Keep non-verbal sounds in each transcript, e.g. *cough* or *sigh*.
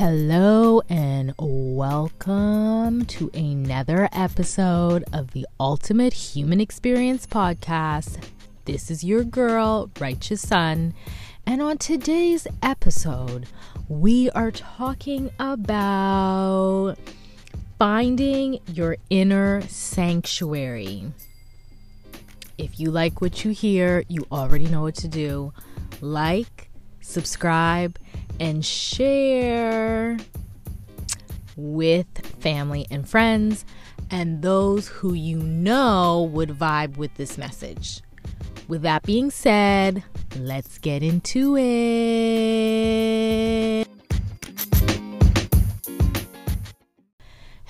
Hello and welcome to another episode of the Ultimate Human Experience Podcast. This is your girl, Righteous Sun, and on today's episode, we are talking about finding your inner sanctuary. If you like what you hear, you already know what to do. Like, subscribe, and share with family and friends and those who you know would vibe with this message. With that being said, let's get into it.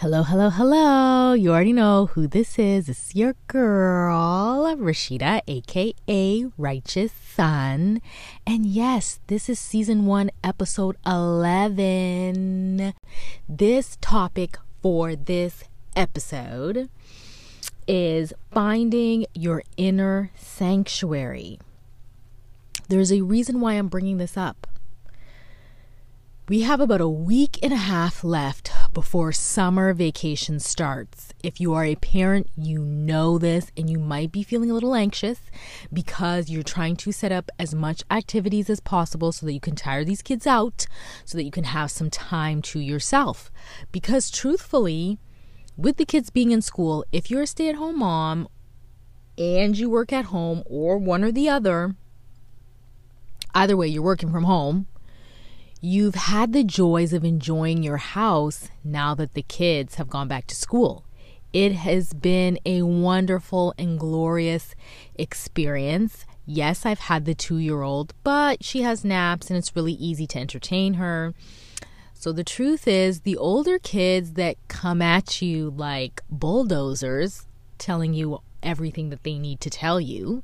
Hello, hello, hello. You already know who this is. It's your girl, Rashida, aka Righteous Sun. And yes, this is season one, episode 11. This topic for this episode is finding your inner sanctuary. There's a reason why I'm bringing this up. We have about a week and a half left before summer vacation starts. If you are a parent, you know this and you might be feeling a little anxious because you're trying to set up as much activities as possible so that you can tire these kids out, so that you can have some time to yourself. Because truthfully, with the kids being in school, if you're a stay at home mom and you work at home or one or the other, either way, you're working from home You've had the joys of enjoying your house now that the kids have gone back to school. It has been a wonderful and glorious experience. Yes, I've had the two year old, but she has naps and it's really easy to entertain her. So the truth is, the older kids that come at you like bulldozers, telling you everything that they need to tell you,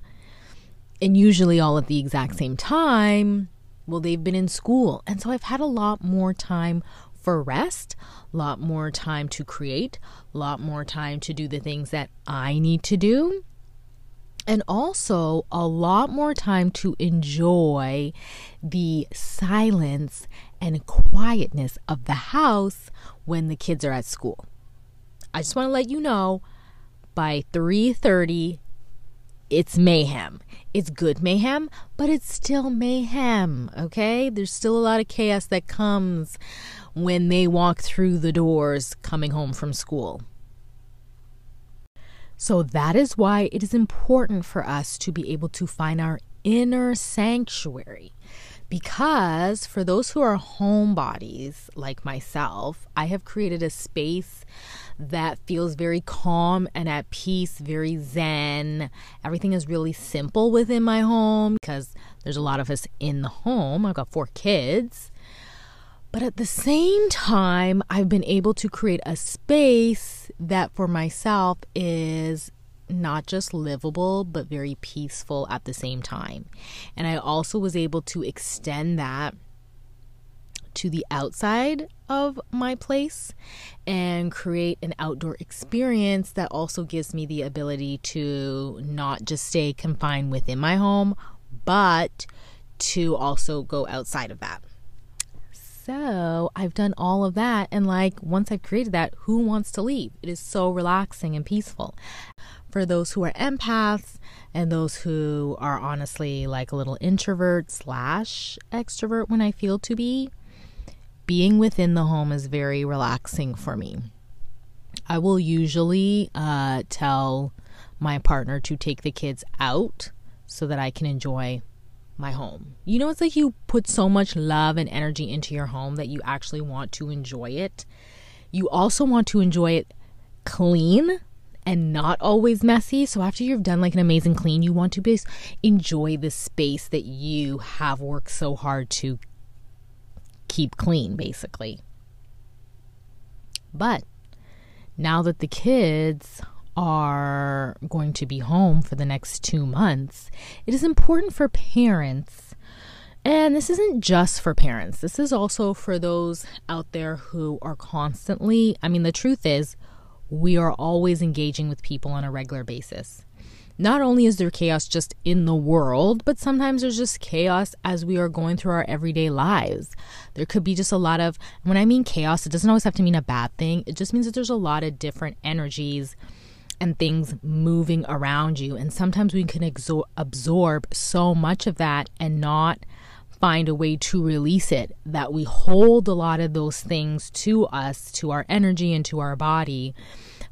and usually all at the exact same time, well, they've been in school. And so I've had a lot more time for rest, a lot more time to create, a lot more time to do the things that I need to do. And also a lot more time to enjoy the silence and quietness of the house when the kids are at school. I just want to let you know by 3:30 it's mayhem. It's good mayhem, but it's still mayhem, okay? There's still a lot of chaos that comes when they walk through the doors coming home from school. So that is why it is important for us to be able to find our inner sanctuary. Because for those who are homebodies like myself, I have created a space that feels very calm and at peace, very zen. Everything is really simple within my home because there's a lot of us in the home. I've got four kids. But at the same time, I've been able to create a space that for myself is not just livable, but very peaceful at the same time. And I also was able to extend that to the outside of my place and create an outdoor experience that also gives me the ability to not just stay confined within my home, but to also go outside of that. So I've done all of that. And like once I've created that, who wants to leave? It is so relaxing and peaceful. For those who are empaths and those who are honestly like a little introvert slash extrovert when I feel to be, being within the home is very relaxing for me. I will usually uh, tell my partner to take the kids out so that I can enjoy my home. You know, it's like you put so much love and energy into your home that you actually want to enjoy it. You also want to enjoy it clean and not always messy. So after you've done like an amazing clean, you want to just enjoy the space that you have worked so hard to keep clean, basically. But now that the kids are going to be home for the next two months, it is important for parents. And this isn't just for parents, this is also for those out there who are constantly, I mean, the truth is, we are always engaging with people on a regular basis. not only is there chaos just in the world, but sometimes there's just chaos as we are going through our everyday lives. There could be just a lot of, when I mean chaos, it doesn't always have to mean a bad thing. It just means that there's a lot of different energies and things moving around you. And sometimes we can absorb so much of that and not find a way to release it that we hold a lot of those things to us, to our energy, and to our body,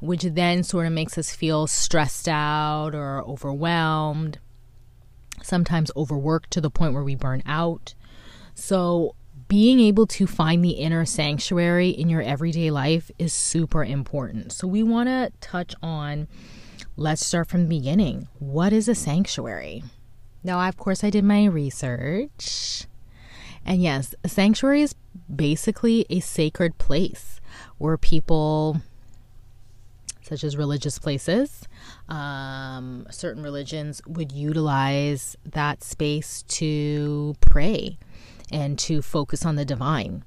which then sort of makes us feel stressed out or overwhelmed, sometimes overworked to the point where we burn out. So, being able to find the inner sanctuary in your everyday life is super important. So, we want to touch on let's start from the beginning. What is a sanctuary? Now, of course, I did my research. And yes, a sanctuary is basically a sacred place where people, such as religious places, um, certain religions would utilize that space to pray and to focus on the divine.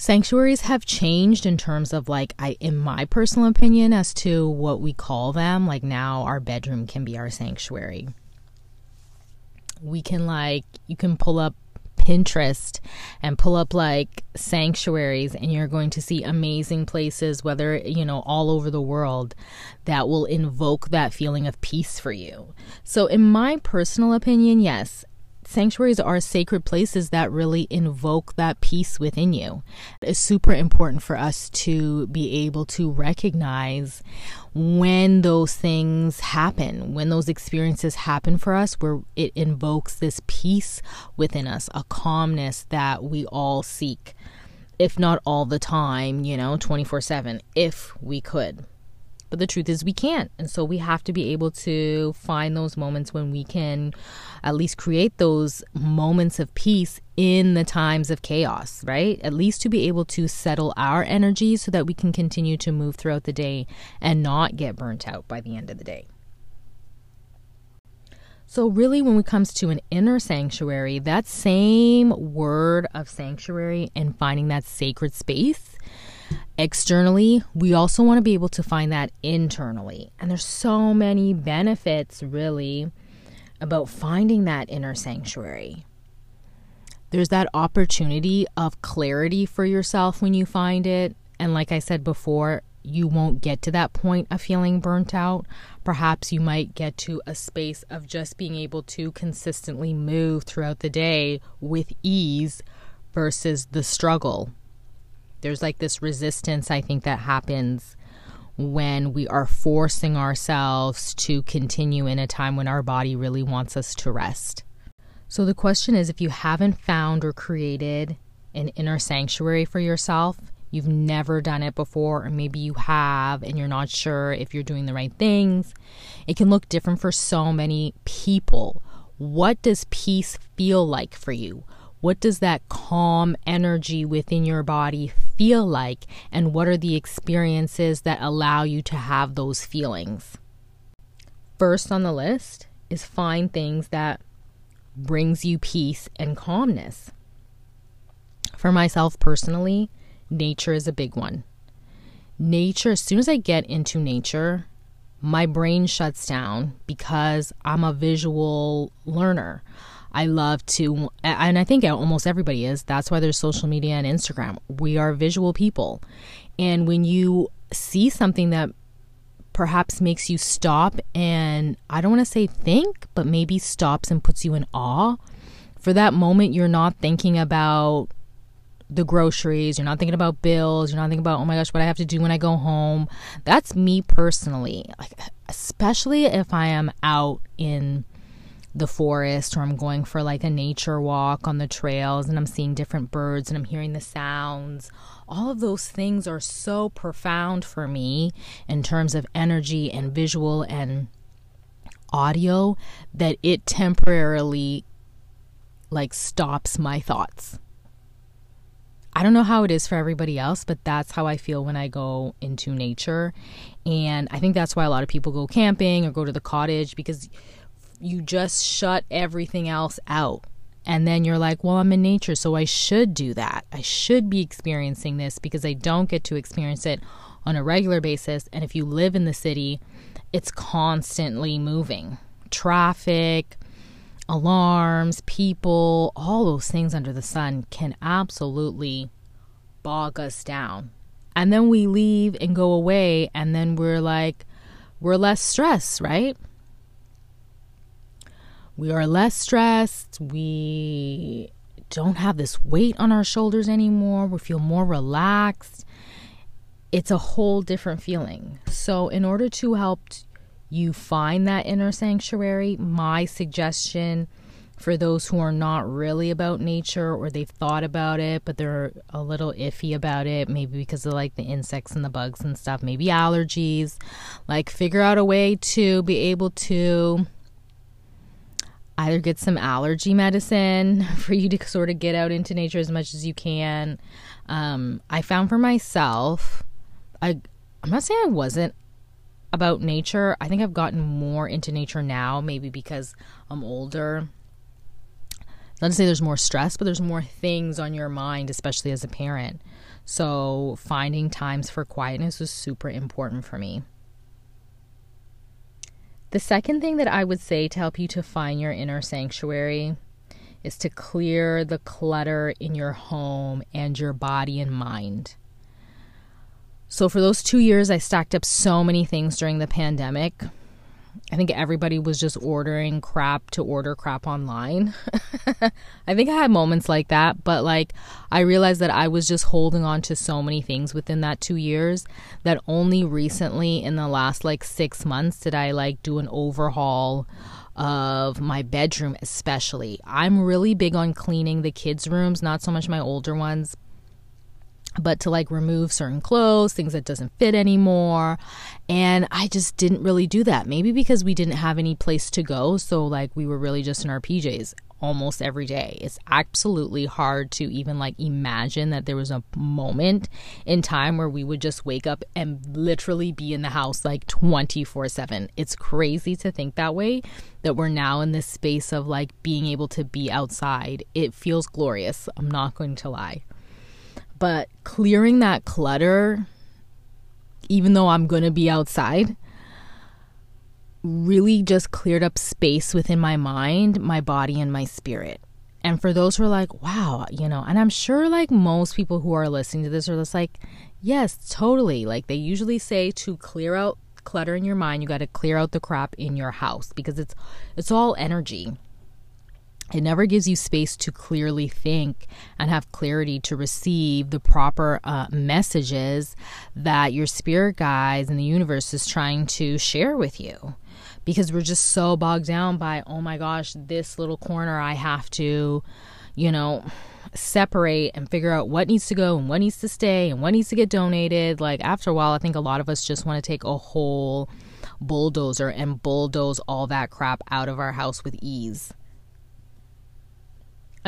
Sanctuaries have changed in terms of like I in my personal opinion as to what we call them. Like now our bedroom can be our sanctuary. We can like you can pull up Pinterest and pull up like sanctuaries, and you're going to see amazing places, whether, you know, all over the world, that will invoke that feeling of peace for you. So, in my personal opinion, yes, sanctuaries are sacred places that really invoke that peace within you. It's super important for us to be able to recognize when those things happen, when those experiences happen for us, where it invokes this peace within us, a calmness that we all seek, if not all the time, you know, 24 7, if we could. But the truth is, we can't. And so we have to be able to find those moments when we can at least create those moments of peace in the times of chaos, right? At least to be able to settle our energy so that we can continue to move throughout the day and not get burnt out by the end of the day. So, really, when it comes to an inner sanctuary, that same word of sanctuary and finding that sacred space externally, we also want to be able to find that internally. And there's so many benefits, really, about finding that inner sanctuary. There's that opportunity of clarity for yourself when you find it. And like I said before, you won't get to that point of feeling burnt out. Perhaps you might get to a space of just being able to consistently move throughout the day with ease versus the struggle there's like this resistance, I think, that happens when we are forcing ourselves to continue in a time when our body really wants us to rest. So the question is if you haven't found or created an inner sanctuary for yourself, you've never done it before, or maybe you have and you're not sure if you're doing the right things, it can look different for so many people. What does peace feel like for you? What does that calm energy within your body feel like? And what are the experiences that allow you to have those feelings? First on the list is find things that brings you peace and calmness. For myself personally, nature is a big one. Nature, as soon as I get into nature, my brain shuts down because I'm a visual learner. I love to, and I think almost everybody is. That's why there's social media and Instagram. We are visual people. And when you see something that perhaps makes you stop and I don't want to say think, but maybe stops and puts you in awe, for that moment, you're not thinking about the groceries, you're not thinking about bills, you're not thinking about, oh my gosh, what I have to do when I go home. That's me personally. Like, especially if I am out in the forest or I'm going for like a nature walk on the trails and I'm seeing different birds and I'm hearing the sounds. All of those things are so profound for me in terms of energy and visual and audio that it temporarily like stops my thoughts. I don't know how it is for everybody else, but that's how I feel when I go into nature. And I think that's why a lot of people go camping or go to the cottage because you just shut everything else out. And then you're like, well, I'm in nature, so I should do that. I should be experiencing this because I don't get to experience it on a regular basis. And if you live in the city it's constantly moving. Traffic, alarms, people, all those things under the sun can absolutely bog us down. And then we leave and go away, and then we're like, we're less stressed, right? We are less stressed. We don't have this weight on our shoulders anymore. We feel more relaxed. It's a whole different feeling. So, in order to help you find that inner sanctuary, my suggestion for those who are not really about nature or they've thought about it but they're a little iffy about it maybe because of like the insects and the bugs and stuff maybe allergies like figure out a way to be able to either get some allergy medicine *laughs* for you to sort of get out into nature as much as you can um, i found for myself i i'm not saying i wasn't about nature i think i've gotten more into nature now maybe because i'm older not to say there's more stress, but there's more things on your mind, especially as a parent. So finding times for quietness was super important for me. The second thing that I would say to help you to find your inner sanctuary is to clear the clutter in your home and your body and mind. So, for those two years, I stacked up so many things during the pandemic I think everybody was just ordering crap to order crap online. *laughs* I think I had moments like that, but like I realized that I was just holding on to so many things within that 2 years that only recently in the last like 6 months did I like do an overhaul of my bedroom especially. I'm really big on cleaning the kids' rooms, not so much my older ones, but to like remove certain clothes, things that doesn't fit anymore. And I just didn't really do that. Maybe because we didn't have any place to go, so like we were really just in our PJs almost every day. It's absolutely hard to even like imagine that there was a moment in time where we would just wake up and literally be in the house like 24/7. It's crazy to think that way that we're now in this space of like being able to be outside. It feels glorious. I'm not going to lie. But clearing that clutter, even though I'm going to be outside, really just cleared up space within my mind, my body, and my spirit. And for those who are like, wow, you know, and I'm sure like most people who are listening to this are just like, yes, totally. Like they usually say to clear out clutter in your mind, you got to clear out the crap in your house because it's it's all energy. It never gives you space to clearly think and have clarity to receive the proper uh, messages that your spirit guides and the universe is trying to share with you. Because we're just so bogged down by, oh my gosh, this little corner I have to, you know, separate and figure out what needs to go and what needs to stay and what needs to get donated. Like, after a while, I think a lot of us just want to take a whole bulldozer and bulldoze all that crap out of our house with ease.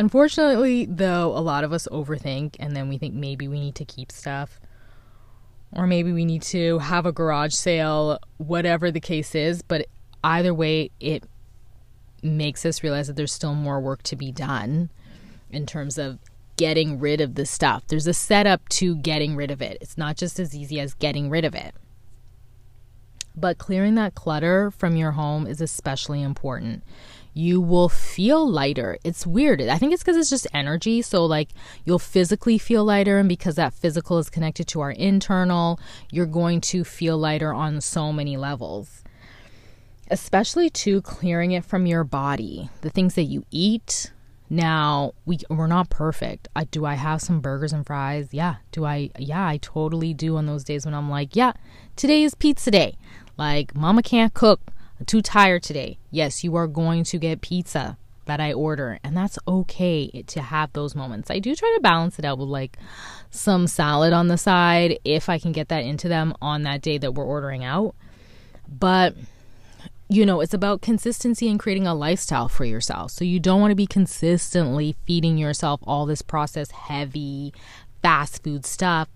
Unfortunately, though, a lot of us overthink and then we think maybe we need to keep stuff or maybe we need to have a garage sale, whatever the case is. But either way, it makes us realize that there's still more work to be done in terms of getting rid of the stuff. There's a setup to getting rid of it, it's not just as easy as getting rid of it. But clearing that clutter from your home is especially important you will feel lighter. It's weird. I think it's because it's just energy. So, like, you'll physically feel lighter. And because that physical is connected to our internal, you're going to feel lighter on so many levels. Especially to clearing it from your body, the things that you eat. Now, we, we're not perfect. I, do I have some burgers and fries? Yeah. Do I? Yeah, I totally do on those days when I'm like, yeah, today is pizza day. Like, mama can't cook too tired today. Yes, you are going to get pizza that I order, and that's okay to have those moments. I do try to balance it out with like some salad on the side if I can get that into them on that day that we're ordering out. But you know, it's about consistency and creating a lifestyle for yourself. So you don't want to be consistently feeding yourself all this processed, heavy, fast food stuff.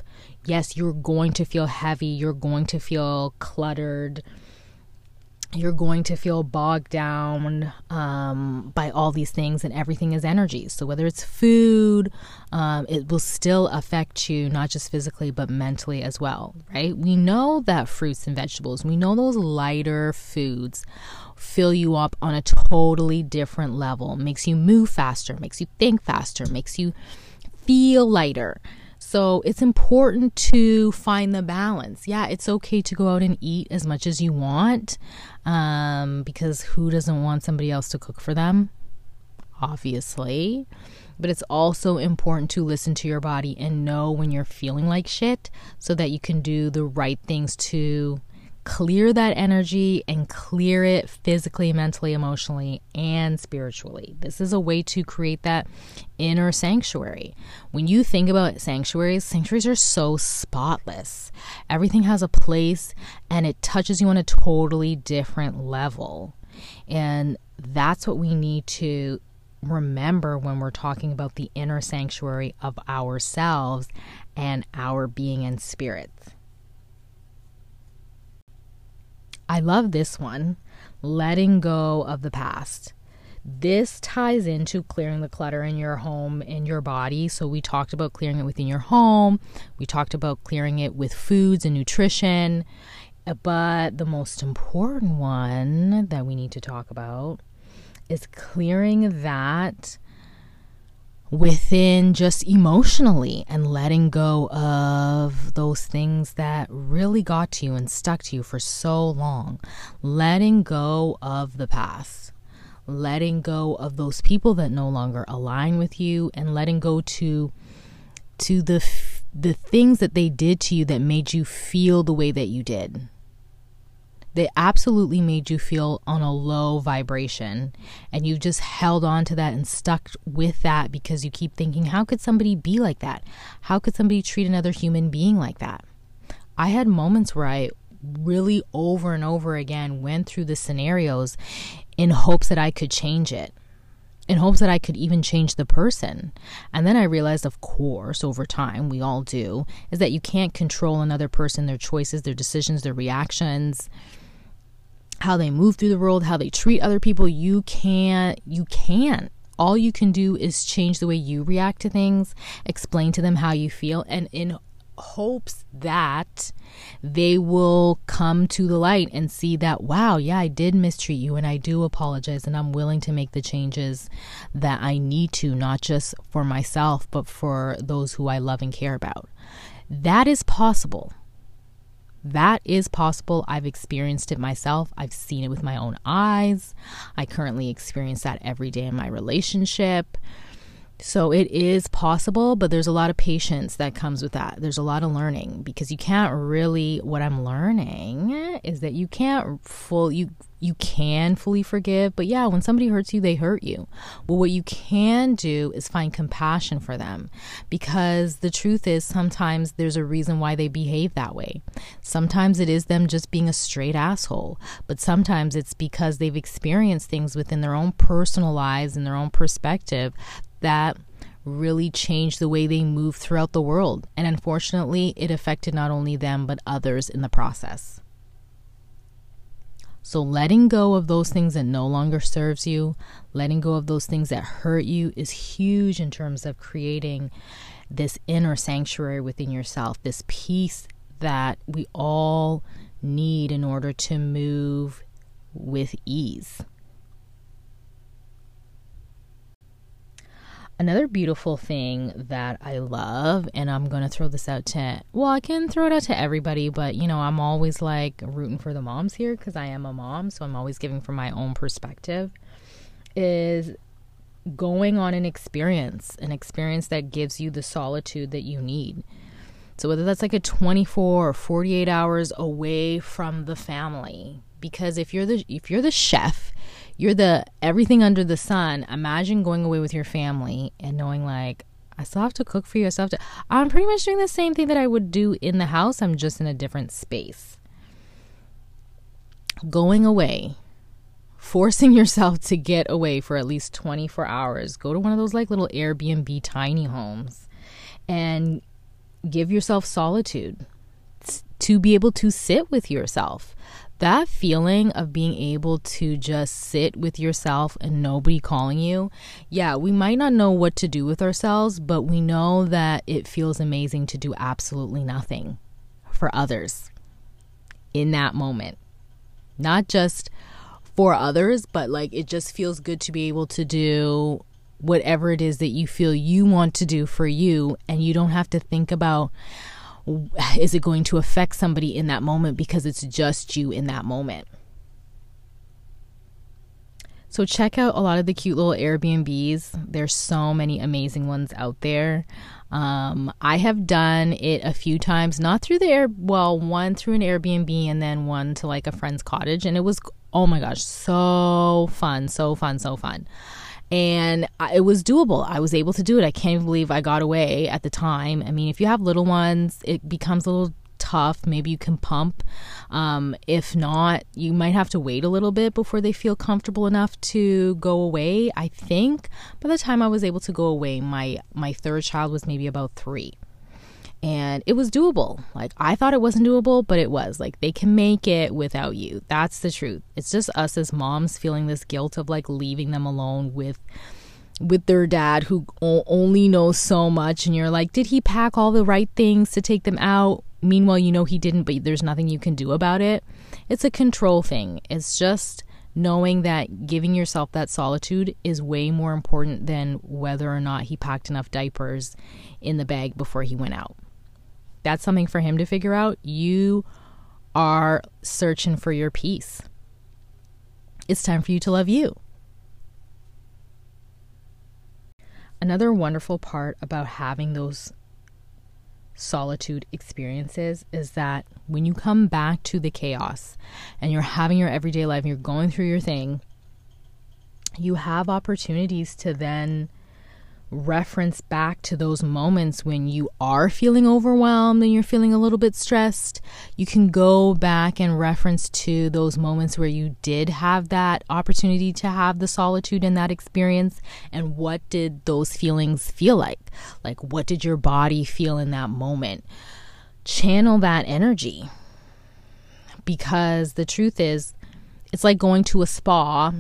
Yes, you're going to feel heavy, you're going to feel cluttered you're going to feel bogged down um, by all these things, and everything is energy. So, whether it's food, um, it will still affect you, not just physically, but mentally as well, right? We know that fruits and vegetables, we know those lighter foods fill you up on a totally different level, makes you move faster, makes you think faster, makes you feel lighter. So it's important to find the balance. Yeah, it's okay to go out and eat as much as you want um, because who doesn't want somebody else to cook for them? Obviously. But it's also important to listen to your body and know when you're feeling like shit so that you can do the right things to clear that energy and clear it physically, mentally, emotionally, and spiritually. This is a way to create that inner sanctuary. When you think about sanctuaries, sanctuaries are so spotless. Everything has a place and it touches you on a totally different level. And that's what we need to remember when we're talking about the inner sanctuary of ourselves and our being and spirits. I love this one letting go of the past. This ties into clearing the clutter in your home, in your body. So, we talked about clearing it within your home, we talked about clearing it with foods and nutrition. Uh, but the most important one that we need to talk about is clearing that within just emotionally and letting go of those things that really got to you and stuck to you for so long. Letting go of the past. Letting go of those people that no longer align with you and letting go to to the the things that they did to you that made you feel the way that you did they absolutely made you feel on a low vibration. And you've just held on to that and stuck with that because you keep thinking how could somebody be like that? How could somebody treat another human being like that? I had moments where i really over and over again went through the scenarios in hopes that i could change it in hopes that I could even change the person. And then I realized, of course, over time, we all do, is that you can't control another person, their choices, their decisions, their reactions how they move through the world, how they treat other people. You can't, you can't. All you can do is change the way you react to things, explain to them how you feel, and in hopes that they will come to the light and see that, wow, yeah, I did mistreat you and I do apologize and I'm willing to make the changes that I need to, not just for myself, but for those who I love and care about. That is possible. That is possible. I've experienced it myself. I've seen it with my own eyes. I currently experience that every day in my relationship. So it is possible, but there's a lot of patience that comes with that. There's a lot of learning because you can't really what I'm learning is that you can't full you you can fully forgive, but yeah, when somebody hurts you, they hurt you. Well, what you can do is find compassion for them because the truth is sometimes there's a reason why they behave that way. Sometimes it is them just being a straight asshole, but sometimes it's because they've experienced things within their own personal lives and their own perspective that really changed the way they move throughout the world. And unfortunately, it affected not only them, but others in the process. So, letting go of those things that no longer serves you, letting go of those things that hurt you is huge in terms of creating this inner sanctuary within yourself, this peace that we all need in order to move with ease. Another beautiful thing that I love, and I'm going to throw this out to, well, I can throw it out to everybody, but you know, I'm always like rooting for the moms here because I am a mom, so I'm always giving from my own perspective, is going on an experience, an experience that gives you the solitude that you need. So whether that's like a 24 or 48 hours away from the family, because if you're the if you're the chef you're the everything under the sun. Imagine going away with your family and knowing like I still have to cook for you. I still have to. I'm pretty much doing the same thing that I would do in the house. I'm just in a different space. Going away, forcing *laughs* yourself to get away for at least 24 hours. Go to one of those like little Airbnb tiny homes and give yourself solitude to be able to sit with yourself that feeling of being able to just sit with yourself and nobody calling you, yeah, we might not know what to do with ourselves, but we know that it feels amazing to do absolutely nothing for others in that moment. Not just for others, but like it just feels good to be able to do whatever it is that you feel you want to do for you and you don't have to think about is it going to affect somebody in that moment because it's just you in that moment. So check out a lot of the cute little Airbnbs. There's so many amazing ones out there. Um, I have done it a few times, not through the air, well, one through an Airbnb and then one to like a friend's cottage, and it was oh my gosh, so fun, so fun, so fun and it was doable. I was able to do it. I can't even believe I got away at the time. I mean, if you have little ones, it becomes a little tough. Maybe you can pump. Um, if not, you might have to wait a little bit before they feel comfortable enough to go away. I think by the time I was able to go away, my my third child was maybe about three and it was doable. Like I thought it wasn't doable, but it was. Like they can make it without you. That's the truth. It's just us as moms feeling this guilt of like leaving them alone with with their dad who only knows so much and you're like, "Did he pack all the right things to take them out?" Meanwhile, you know he didn't, but there's nothing you can do about it. It's a control thing. It's just knowing that giving yourself that solitude is way more important than whether or not he packed enough diapers in the bag before he went out that's something for him to figure out. You are searching for your peace. It's time for you to love you. Another wonderful part about having those solitude experiences is that when you come back to the chaos and you're having your everyday life and you're going through your thing, you have opportunities to then reference back to those moments when you are feeling overwhelmed and you're feeling a little bit stressed. You can go back and reference to those moments where you did have that opportunity to have the solitude in that experience and what did those feelings feel like? Like, what did your body feel in that moment? Channel that energy because the truth is, it's like going to a spa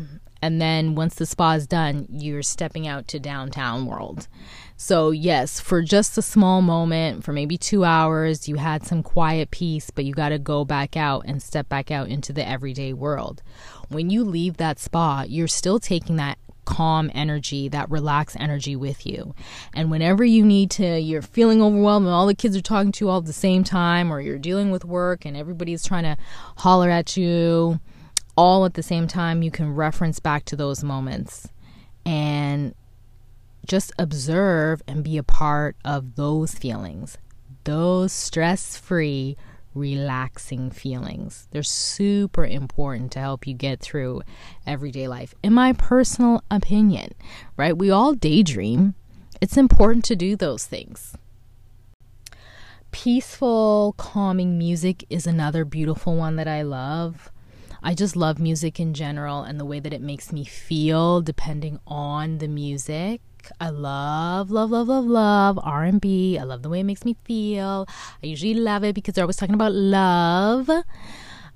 and then once the spa is done, you're stepping out to downtown world. So, yes, for just a small moment, for maybe two hours, you had some quiet peace, but you got to go back out and step back out into the everyday world. When you leave that spa, you're still taking that calm energy, that relaxed energy with you. And whenever you need to, you're feeling overwhelmed and all the kids are talking to you all at the same time, or you're dealing with work and everybody's trying to holler at you all at the same time, you can reference back to those moments and just observe and be a part of those feelings, those stress free, relaxing feelings. They're super important to help you get through everyday life. In my personal opinion, right? We all daydream. It's important to do those things. Peaceful, calming music is another beautiful one that I love. I just love music in general and the way that it makes me feel depending on the music. I love, love, love, love, love R&B. I love the way it makes me feel. I usually love it because they're always talking about love.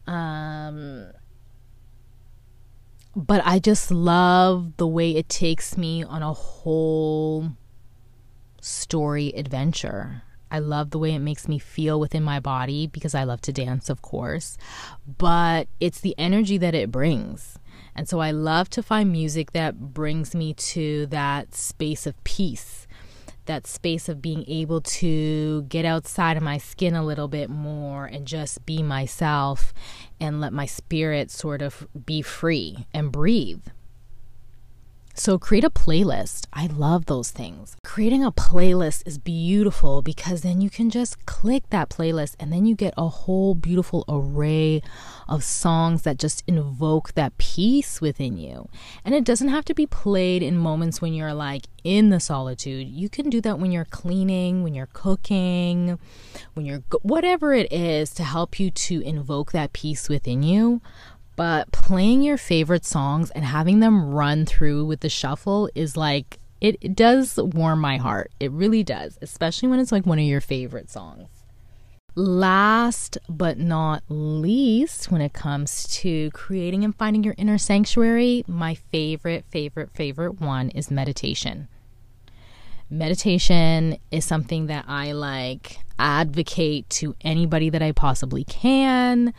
Um, but I just love the way it takes me on a whole story adventure. I love the way it makes me feel within my body because I love to dance, of course, but it's the energy that it brings. And so I love to find music that brings me to that space of peace, that space of being able to get outside of my skin a little bit more and just be myself and let my spirit sort of be free and breathe. So create a playlist. I love those things. Creating a playlist is beautiful because then you can just click that playlist and then you get a whole beautiful array of songs that just invoke that peace within you. And it doesn't have to be played in moments when you're like in the solitude. You can do that when you're cleaning, when you're cooking, when you're whatever it is to help you to invoke that peace within you but playing your favorite songs and having them run through with the shuffle is like it, it does warm my heart. It really does, especially when it's like one of your favorite songs. Last but not least, when it comes to creating and finding your inner sanctuary, my favorite, favorite, favorite one is meditation. Meditation is something that I like advocate to anybody that I possibly can.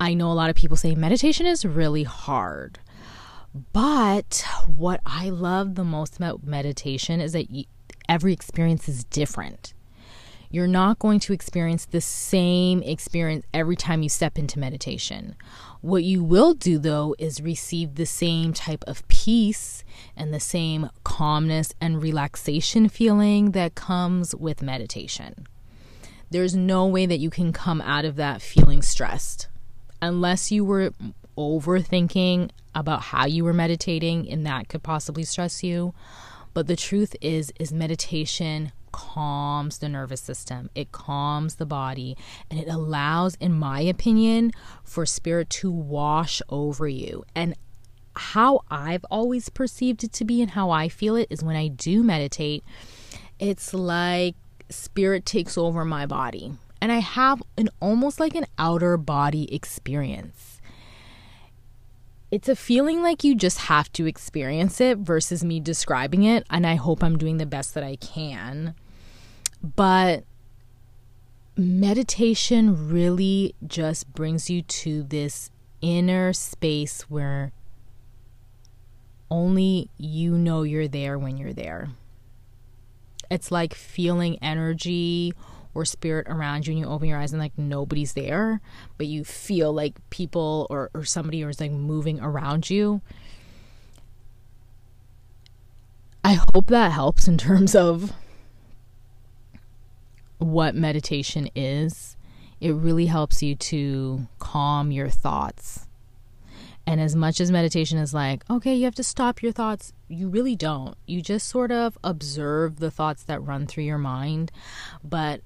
I know a lot of people say meditation is really hard. But what I love the most about meditation is that every experience is different you're not going to experience the same experience every time you step into meditation. What you will do, though, is receive the same type of peace and the same calmness and relaxation feeling that comes with meditation. There's no way that you can come out of that feeling stressed unless you were overthinking about how you were meditating and that could possibly stress you. But the truth is is meditation calms the nervous system, it calms the body, and it allows, in my opinion, for spirit to wash over you. And how I've always perceived it to be and how I feel it is when I do meditate, it's like spirit takes over my body. And I have an almost like an outer body experience it's a feeling like you just have to experience it versus me describing it. And I hope I'm doing the best that I can. But meditation really just brings you to this inner space where only you know you're there when you're there. It's like feeling energy or spirit around you and you open your eyes and like nobody's there, but you feel like people or, or somebody is like moving around you. I hope that helps in terms of what meditation is. It really helps you to calm your thoughts. And as much as meditation is like, okay, you have to stop your thoughts, you really don't. You just sort of observe the thoughts that run through your mind. But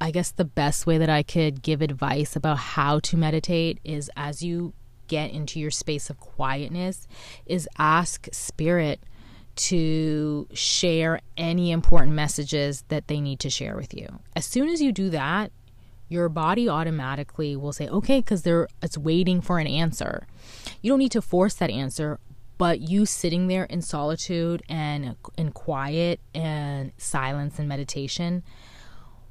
I guess the best way that I could give advice about how to meditate is as you get into your space of quietness, is ask spirit to share any important messages that they need to share with you. As soon as you do that, your body automatically will say, okay, because they're it's waiting for an answer. You don't need to force that answer, but you sitting there in solitude and in quiet and silence and meditation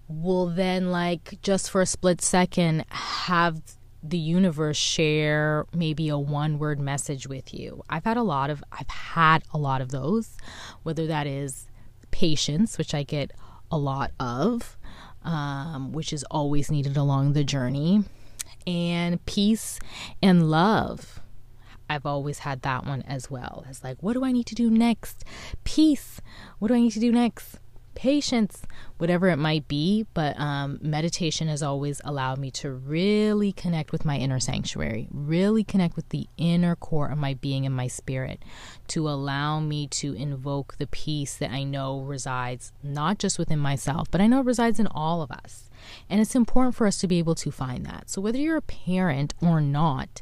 will then like just for a split second have the universe share maybe a one word message with you. I've had a lot of I've had a lot of those, whether that is patience, which I get a lot of, um, which is always needed along the journey, and peace and love. I've always had that one as well. It's like, what do I need to do next? Peace. What do I need to do next? Patience, whatever it might be. But um, meditation has always allowed me to really connect with my inner sanctuary, really connect with the inner core of my being and my spirit, to allow me to invoke the peace that I know resides not just within myself, but I know resides in all of us. And it's important for us to be able to find that. So, whether you're a parent or not,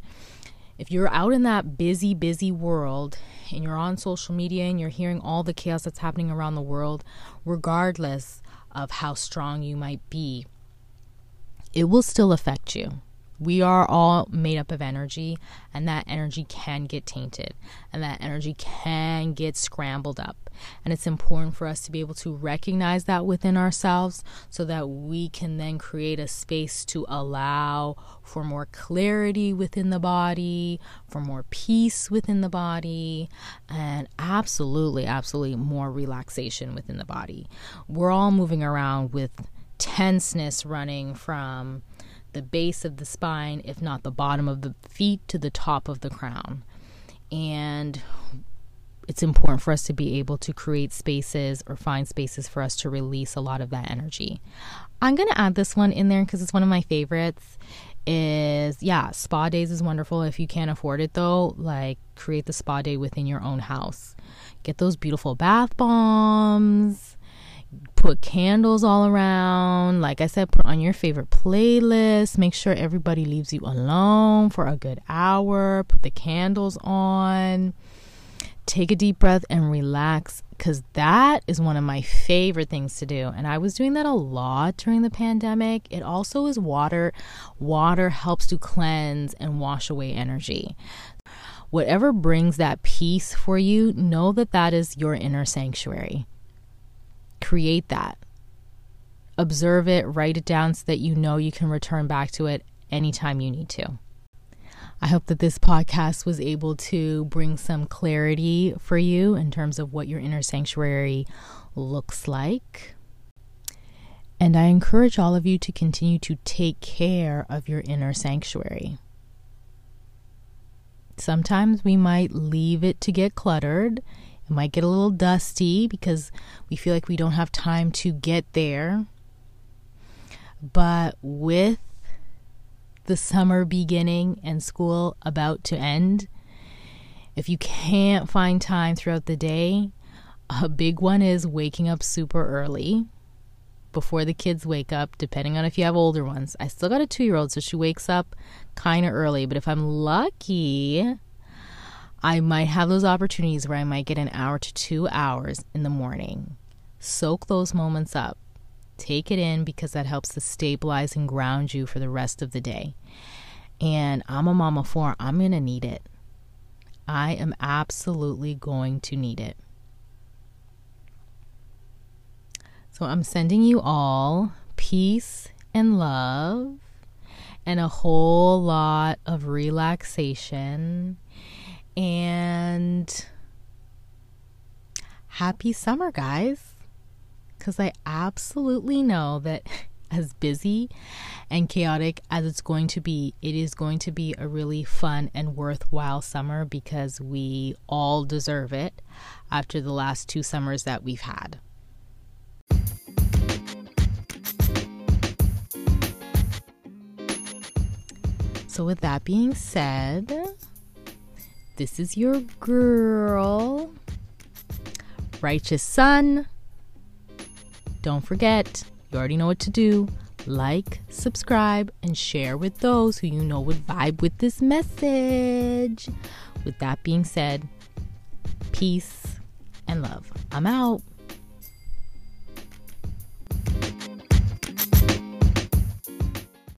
if you're out in that busy, busy world and you're on social media and you're hearing all the chaos that's happening around the world, regardless of how strong you might be, it will still affect you. We are all made up of energy, and that energy can get tainted, and that energy can get scrambled up. And it's important for us to be able to recognize that within ourselves so that we can then create a space to allow for more clarity within the body, for more peace within the body, and absolutely, absolutely more relaxation within the body. We're all moving around with tenseness running from the base of the spine, if not the bottom of the feet, to the top of the crown. And it's important for us to be able to create spaces or find spaces for us to release a lot of that energy. I'm going to add this one in there because it's one of my favorites. Is yeah, spa days is wonderful. If you can't afford it though, like create the spa day within your own house. Get those beautiful bath bombs put candles all around. Like I said, put on your favorite playlist. Make sure everybody leaves you alone for a good hour. Put the candles on. Take a deep breath and relax because that is one of my favorite things to do. And I was doing that a lot during the pandemic. It also is water. Water helps to cleanse and wash away energy. Whatever brings that peace for you, know that that is your inner sanctuary. Create that. Observe it, write it down so that you know you can return back to it anytime you need to. I hope that this podcast was able to bring some clarity for you in terms of what your inner sanctuary looks like. And I encourage all of you to continue to take care of your inner sanctuary. Sometimes we might leave it to get cluttered. Might get a little dusty because we feel like we don't have time to get there. But with the summer beginning and school about to end, if you can't find time throughout the day, a big one is waking up super early before the kids wake up, depending on if you have older ones. I still got a two year old, so she wakes up kind of early, but if I'm lucky, I might have those opportunities where I might get an hour to two hours in the morning. Soak those moments up. Take it in because that helps to stabilize and ground you for the rest of the day. And I'm a mama four, I'm going to need it. I am absolutely going to need it. So I'm sending you all peace and love and a whole lot of relaxation and happy summer, guys because I absolutely know that *laughs* as busy and chaotic as it's going to be, it is going to be a really fun and worthwhile summer because we all deserve it after the last two summers that we've had. So, with that being said, this is your girl, Righteous Sun. don't forget, you already know what to do. Like, subscribe, and share with those who you know would vibe with this message. With that being said, peace and love. I'm out.